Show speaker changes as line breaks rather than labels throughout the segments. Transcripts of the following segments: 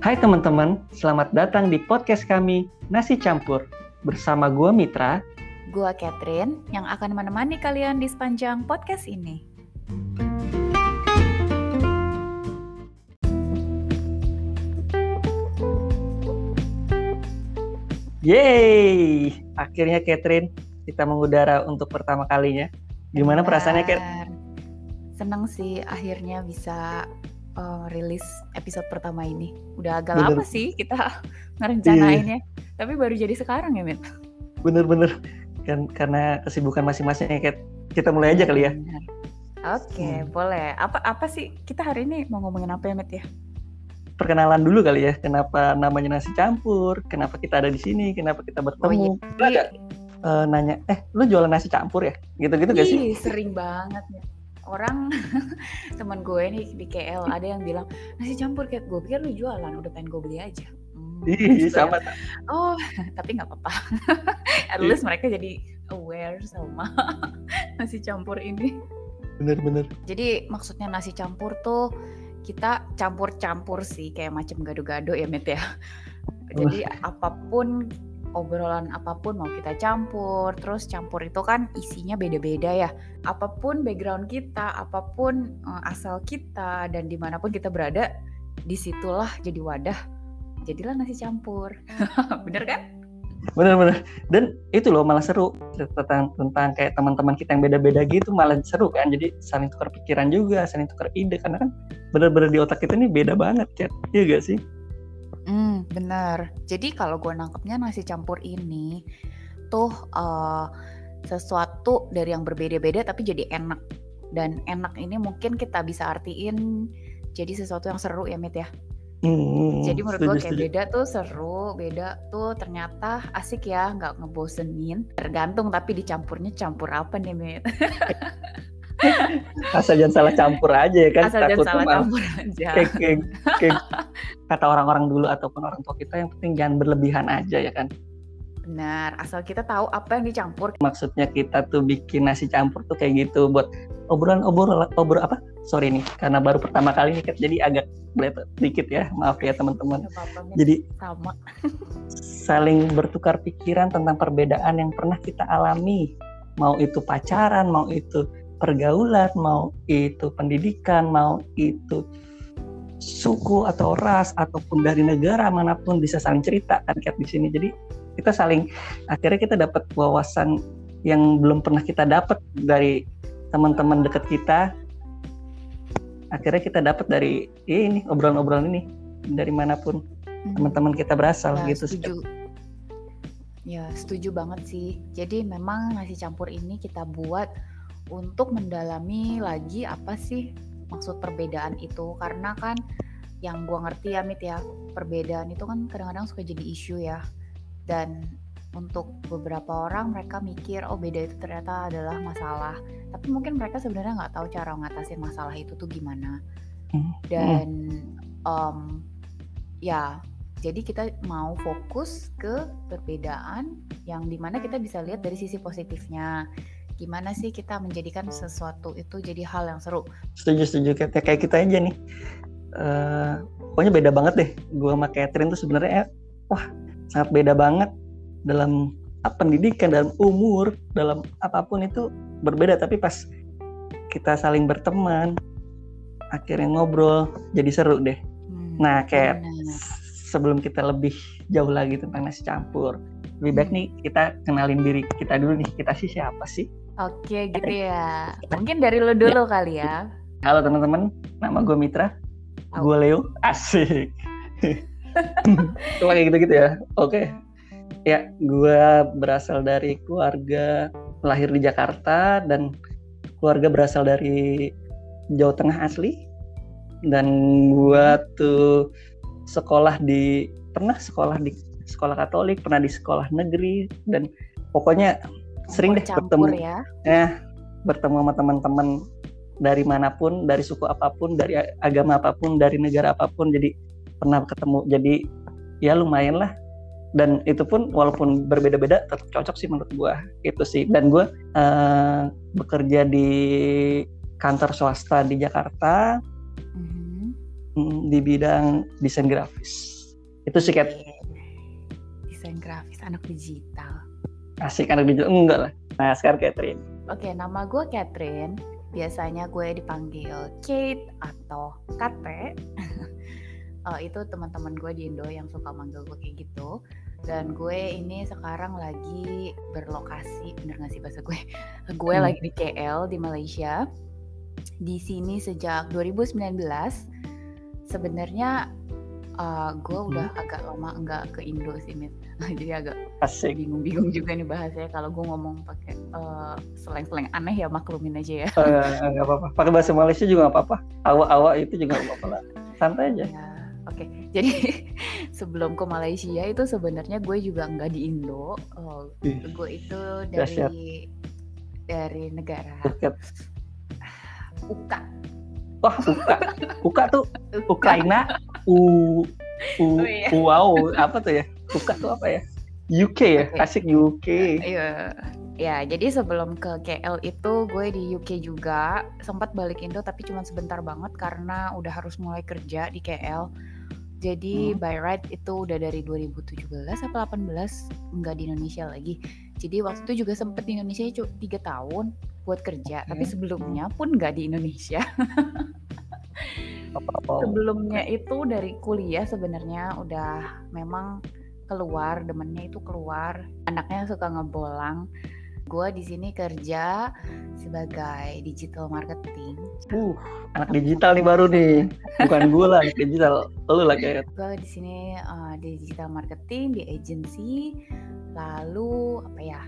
Hai teman-teman, selamat datang di podcast kami Nasi Campur bersama gue Mitra,
Gua Catherine yang akan menemani kalian di sepanjang podcast ini.
Yeay! Akhirnya Catherine kita mengudara untuk pertama kalinya. Gimana perasaannya, Cat?
Benar. Seneng sih akhirnya bisa uh, rilis episode pertama ini. Udah agak
Bener.
lama sih kita ngerencanainnya. Tapi baru jadi sekarang ya, Mit?
Bener-bener kan karena kesibukan masing-masing ya, Cat. Kita mulai aja kali ya.
Oke,
Hmm.
boleh. Apa apa sih kita hari ini mau ngomongin apa ya, Mit ya?
Perkenalan dulu kali ya, kenapa namanya nasi campur, kenapa kita ada di sini, kenapa kita bertemu. Lu ada eh, nanya, eh lu jualan nasi campur ya? Gitu-gitu gak sih?
Ih, sering banget ya. Orang teman gue nih di KL ada yang bilang nasi campur kayak gue pikir lu jualan udah pengen gue beli aja. Hmm,
Ih,
gue
sama.
Oh, tapi nggak apa-apa. At least mereka jadi aware sama nasi campur ini.
Bener-bener.
Jadi maksudnya nasi campur tuh kita campur-campur sih kayak macam gado-gado ya Met ya. Jadi apa pun obrolan apa pun mau kita campur, terus campur itu kan isinya beda-beda ya. Apa pun background kita, apa pun eh, asal kita dan di mana pun kita berada, di situlah jadi wadah. Jadilah nasi campur, bener kan?
Bener-bener. Dan itu loh malah seru tentang tentang kayak teman-teman kita yang beda-beda gitu malah seru kan. Jadi saling tukar pikiran juga, saling tukar ide karena kan bener-bener di otak kita ini beda banget, Cat. Iya gak sih?
Hmm, bener. Jadi kalau gue nangkepnya nasi campur ini tuh eh, sesuatu dari yang berbeda-beda tapi jadi enak. Dan enak ini mungkin kita bisa artiin jadi sesuatu yang seru ya Mit ya.
Hmm,
Jadi menurut gue kayak beda tuh seru, beda tuh ternyata asik ya, nggak ngebosenin. Tergantung tapi dicampurnya campur apa nih Mit?
Asal jangan salah campur aja ya kan.
Asal jangan salah campur aja.
kayak, kayak, kayak kata orang-orang dulu ataupun orang tua kita yang penting jangan berlebihan aja ya kan.
Benar, asal kita tahu apa yang dicampur.
Maksudnya kita tuh bikin nasi campur tuh kayak gitu buat obrolan-obrolan obrol apa? Sorry nih karena baru pertama kali nih jadi agak beletot dikit ya. Maaf ya teman-teman. Jadi
sama.
saling bertukar pikiran tentang perbedaan yang pernah kita alami. Mau itu pacaran, mau itu pergaulan, mau itu pendidikan, mau itu suku atau ras ataupun dari negara mana pun bisa saling cerita kan Kat, di sini. Jadi kita saling akhirnya kita dapat wawasan yang belum pernah kita dapat dari teman-teman dekat kita. Akhirnya kita dapat dari ya ini obrolan-obrolan ini dari mana pun
Hmm.
teman-teman kita berasal
Ya,
gitu sih.
setuju. Ya, setuju banget sih. Jadi memang nasi campur ini kita buat untuk mendalami lagi apa sih maksud perbedaan itu karena kan yang gua ngerti ya Mit ya, perbedaan itu kan kadang-kadang suka jadi isu ya. Dan untuk beberapa orang mereka mikir oh beda itu ternyata adalah masalah. Tapi mungkin mereka sebenarnya nggak tahu cara ngatasin masalah itu tuh gimana.
Hmm.
Dan em, ya jadi kita mau fokus ke perbedaan yang di mana kita bisa lihat dari sisi positifnya. Gimana sih kita menjadikan sesuatu itu jadi hal yang seru?
setuju setuju. Kayak kayak kita aja nih. Eh pokoknya beda banget deh. Gua sama Catherine tuh sebenarnya eh, wah sangat beda banget dalam apa, pendidikan dalam umur dalam apa pun itu berbeda. Tapi pas kita saling berteman akhirnya ngobrol jadi seru deh.
Hmm,
nah kayak
benar.
sebelum kita lebih jauh lagi tentang nasi campur lebih baik
Hmm.
nih kita kenalin diri kita dulu nih. Kita sih siapa sih
Oke gitu ya. Mungkin dari lo dulu kali ya.
halo teman-teman. Nama gue Mitra.
Au.
gue Leo. Asik. Cuma kayak gitu-gitu ya. Oke. Ya gue berasal dari keluarga lahir di Jakarta dan keluarga berasal dari Jawa Tengah asli. Dan gue tuh sekolah di pernah sekolah di sekolah Katolik pernah di sekolah negeri dan pokoknya sering deh bertemu
ya.
ya bertemu sama teman-teman dari mana pun, dari suku apa pun, dari agama apa pun, dari negara apa pun, jadi pernah ketemu. Jadi ya lumayan lah. Dan itu pun walaupun berbeda-beda tetap cocok sih menurut gua itu sih. Dan gua eh, bekerja di kantor swasta di Jakarta
Mhm.
di bidang desain grafis. Itu sih Kat.
Desain grafis anak digital.
Asik anak digital enggak lah. Nah, sekarang Catherine.
Oke, nama gue Catherine. Biasanya gue dipanggil Kate atau Kate. uh, itu teman-teman gue di Indo yang suka manggil gue kayak gitu dan gue ini sekarang lagi berlokasi bener gak sih bahasa gue gue hmm. lagi di KL di Malaysia di sini sejak 2019 sebenarnya uh, gue hmm. udah agak lama enggak ke Indo sih Mit. jadi agak bingung-bingung juga nih bahasanya kalau gue ngomong pakai uh, slang-slang aneh ya maklumin aja ya
uh, nggak apa-apa pakai bahasa Malaysia juga nggak apa-apa awak-awak itu juga nggak apa-apa lah santai aja ya
Oke, okay. jadi sebelum ke Malaysia itu sebenarnya gue juga nggak di Indo. Oh, gue itu dari dari negara Uka.
Wah, Uka. Uka tuh Ukraina. U, U, oh, iya. wow, apa tuh ya? Uka tuh apa ya? UK ya, okay. asik UK.
Iya. Ya, jadi sebelum ke KL itu gue di UK juga sempat balik Indo tapi cuma sebentar banget karena udah harus mulai kerja di KL jadi hmm. by right itu udah dari 2017 atau 18 nggak di Indonesia lagi. Jadi waktu itu juga sempet di Indonesia cuma tiga tahun buat kerja, okay. tapi sebelumnya pun nggak di Indonesia. sebelumnya itu dari kuliah sebenarnya udah memang keluar, demennya itu keluar. Anaknya suka ngebolang gue di sini kerja sebagai digital marketing.
Uh, anak digital nih baru nih. Bukan gue lah, digital. Lu lah kayak.
Gue di sini uh, di digital marketing di agency. Lalu apa ya?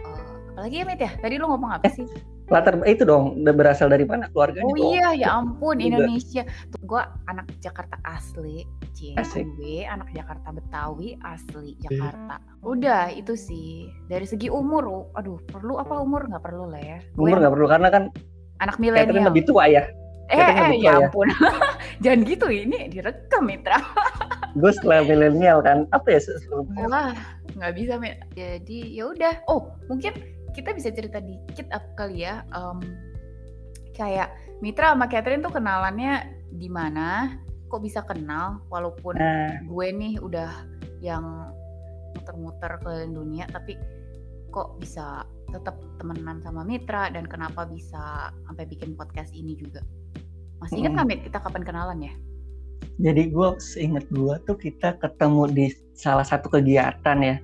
Uh, apalagi ya Met ya? Tadi lu ngomong apa sih?
Latar itu dong udah berasal dari mana keluarganya
oh iya ya ampun Indonesia. Tuh gue anak Jakarta asli gue anak Jakarta Betawi asli Jakarta. Udah itu sih. Dari segi umur aduh perlu apa umur? Nggak perlu lah ya.
Umur nggak perlu karena kan
anak milenial.
lebih tua ya.
Eh, eh ya, ya. ampun. Jangan gitu ini direkam Mitra.
Gue setelah milenial kan apa ya
wah nggak bisa jadi ya udah. Oh mungkin kita bisa cerita dikit apa kali ya um, kayak Mitra sama Catherine tuh kenalannya di mana? Kok bisa kenal? Walaupun nah. gue nih udah yang muter-muter ke dunia tapi kok bisa tetap temenan sama Mitra dan kenapa bisa sampai bikin podcast ini juga? Masih ingat nggak hmm. kita kapan kenalan ya?
Jadi gue seingat gue tuh kita ketemu di salah satu kegiatan ya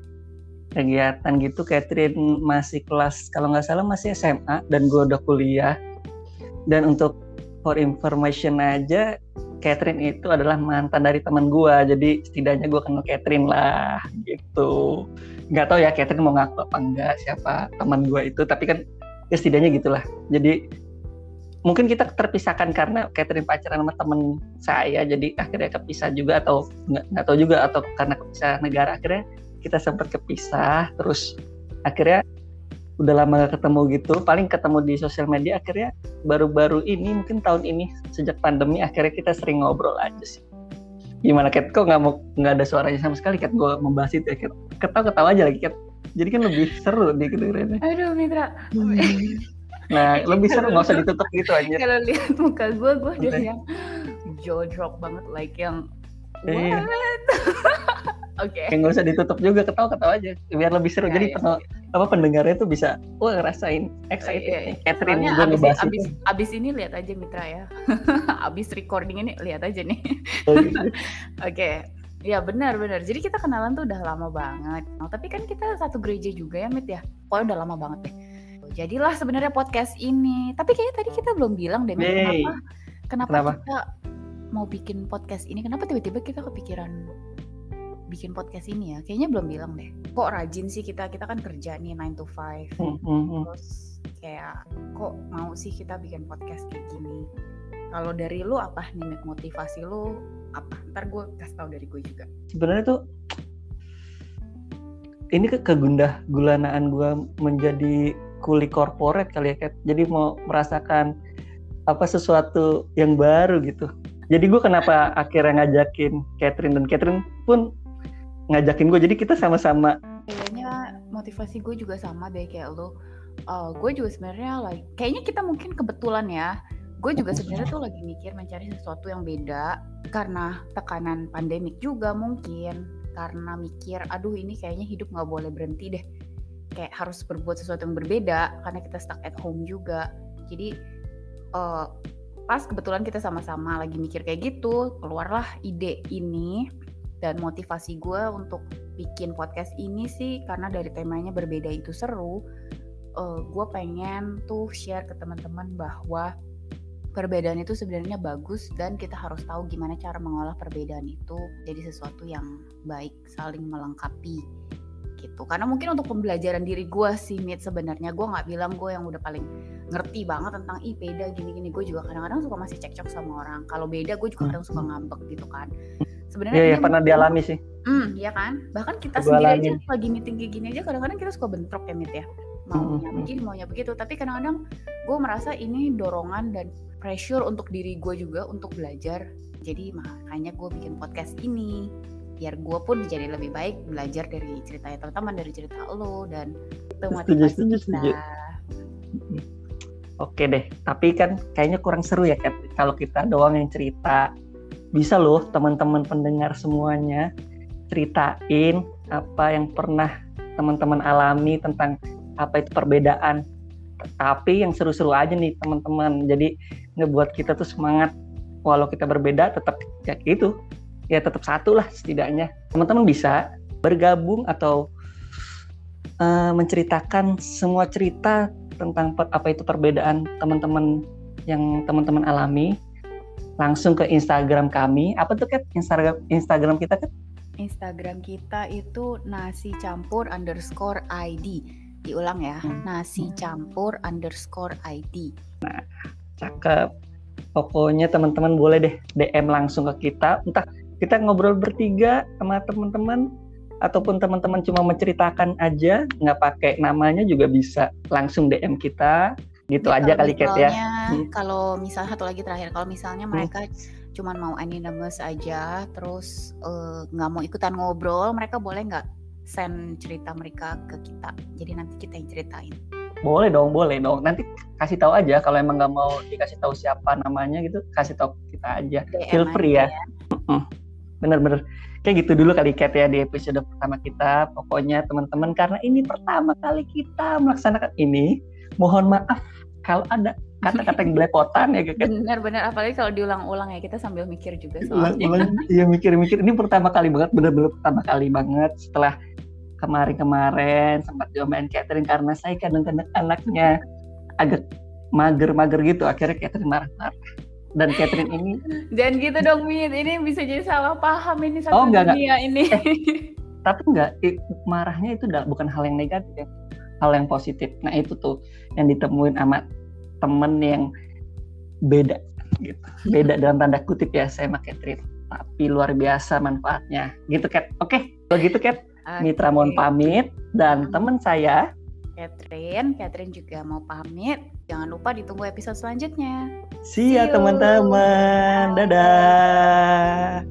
kegiatan gitu Catherine masih kelas kalau nggak salah masih SMA dan gue udah kuliah. Dan untuk for information aja Catherine itu adalah mantan dari teman gue jadi setidaknya gue kenal Catherine lah gitu. Nggak tahu ya Catherine mau ngaku apa enggak siapa teman gue itu tapi kan ya setidaknya gitulah. Jadi mungkin kita terpisahkan karena Catherine pacaran sama temen saya jadi akhirnya kepisah juga atau nggak tahu juga atau karena kepisah negara akhirnya kita sempat kepisah terus akhirnya udah lama gak ketemu gitu. Paling ketemu di sosial media akhirnya baru-baru ini mungkin tahun ini sejak pandemi akhirnya kita sering ngobrol aja sih. Gimana Kat? Kok nggak mau nggak ada suaranya sama sekali Kat? Gue membahas itu ya Kat. Ketawa ketawa aja lagi Kat. Jadi kan lebih seru nih kedengerannya
aduh Mitra.
Nah lebih seru nggak usah ditutup gitu aja
kalau lihat muka gue gue udah yang jaw drop banget like yang iya. what
Oke. Okay. Nggak usah ditutup juga, ketawa-ketawa aja, biar lebih seru. Ya, Jadi ya. Penel, apa pendengarnya tuh bisa, wah ngerasain excited. Iya, iya. Catherine
juga abis, abis, abis ini lihat aja Mitra ya. abis recording ini lihat aja nih. Oh, gitu. Oke. okay. Ya benar-benar. Jadi kita kenalan tuh udah lama banget. Nah, tapi kan kita satu gereja juga ya, Mit ya. Pokoknya udah lama banget deh. Jadilah sebenarnya podcast ini. Tapi kayaknya tadi kita belum bilang deh, kenapa, kenapa kenapa kita mau bikin podcast ini? Kenapa tiba-tiba kita kepikiran bikin podcast ini ya kayaknya belum bilang deh. Kok rajin sih kita? Kita kan kerja nih 9 to 5 mm -hmm. terus kayak kok mau sih kita bikin podcast kayak gini? Kalau dari lu apa nih motivasi lu apa? Ntar gue kasih tau dari gue juga.
Sebenarnya tuh ini ke kegundah gulanaan gue menjadi kuli korporat kali ya Kat. jadi mau merasakan apa sesuatu yang baru gitu. Jadi gue kenapa akhirnya ngajakin Catherine dan Catherine pun ngajakin gue jadi kita sama-sama
kayaknya motivasi gue juga sama deh kayak lo uh, gue juga sebenarnya like kayaknya kita mungkin kebetulan ya. Gue juga sebenarnya tuh lagi mikir mencari sesuatu yang beda karena tekanan pandemik juga mungkin. Karena mikir aduh ini kayaknya hidup nggak boleh berhenti deh. Kayak harus berbuat sesuatu yang berbeda karena kita stuck at home juga. Jadi uh, pas kebetulan kita sama-sama lagi mikir kayak gitu keluarlah ide ini dan motivasi gue untuk bikin podcast ini sih karena dari temanya berbeda itu seru uh, gue pengen tuh share ke teman-teman bahwa perbedaan itu sebenarnya bagus dan kita harus tahu gimana cara mengolah perbedaan itu jadi sesuatu yang baik saling melengkapi gitu. Karena mungkin untuk pembelajaran diri gue sih Mit sebenarnya gue nggak bilang gue yang udah paling ngerti banget tentang ih beda gini-gini. Gue juga kadang-kadang suka masih cekcok sama orang. Kalau beda gue juga kadang suka hmm. ngambek gitu kan
sebenarnya yeah, yeah, pernah dialami sih.
Hmm ya kan? Bahkan kita gua sendiri alami. aja lagi meeting kayak gini aja kadang-kadang kita suka bentrok ya Mit ya. Maunya hmm. begini maunya begitu. Tapi kadang-kadang gue merasa ini dorongan dan pressure untuk diri gue juga untuk belajar. Jadi makanya gue bikin podcast ini biar gue pun jadi lebih baik belajar dari cerita teman-teman dari cerita lo dan itu motivasi setuju, setuju, kita.
Oke deh, tapi kan kayaknya kurang seru ya kalau kita doang yang cerita. Bisa loh teman-teman pendengar semuanya ceritain apa yang pernah teman-teman alami tentang apa itu perbedaan. Tapi yang seru-seru aja nih teman-teman. Jadi ngebuat kita tuh semangat. Walau kita berbeda tetap ya gitu. Ya tetap satu lah setidaknya. Teman-teman bisa bergabung atau uh, menceritakan semua cerita tentang apa itu perbedaan teman-teman yang teman-teman alami langsung ke Instagram kami. Apa tuh kan Instagram Instagram kita kan
Instagram kita itu nasi campur underscore ID diulang ya. Hmm. nasi campur underscore ID
nah cakep. Pokoknya teman-teman boleh deh DM langsung ke kita. Entah kita ngobrol bertiga sama teman-teman ataupun teman-teman cuma menceritakan aja nggak pakai namanya juga bisa. Langsung DM kita gitu ya, aja kali Kat ya.
Kalau misal satu lagi terakhir kalau misalnya hmm. mereka hmm. cuma mau anonymous aja terus eh, nggak uh, mau ikutan ngobrol mereka boleh nggak send cerita mereka ke kita. Jadi nanti kita yang ceritain.
Boleh dong, boleh dong. Nanti kasih tahu aja kalau emang nggak mau dikasih tahu siapa namanya gitu, kasih tahu kita aja. DM Feel free ya. ya. Bener-bener. Kayak gitu dulu kali Kat ya di episode pertama kita. Pokoknya teman-teman karena ini pertama kali kita melaksanakan ini, mohon maaf kalau ada kata-kata yang belepotan ya
kan. Benar-benar apalagi kalau diulang-ulang ya kita sambil mikir juga soalnya.
Iya mikir-mikir ini pertama kali banget benar-benar pertama kali banget setelah kemarin-kemarin sempat diomelin Catherine karena saya kadang-kadang anaknya agak mager-mager gitu akhirnya Catherine marah-marah dan Catherine ini
dan gitu dong Mit ini bisa jadi salah paham ini satu oh, enggak, dunia enggak. ini
eh, tapi enggak marahnya itu bukan hal yang negatif ya hal yang positif nah itu tuh yang ditemuin sama temen yang beda gitu beda dalam tanda kutip ya saya sama Catherine tapi luar biasa manfaatnya gitu Cat oke kalau gitu Cat Okay. Mitra mohon pamit dan teman saya
Catherine, Catherine juga mau pamit. Jangan lupa ditunggu episode selanjutnya.
See ya teman-teman. Dadah.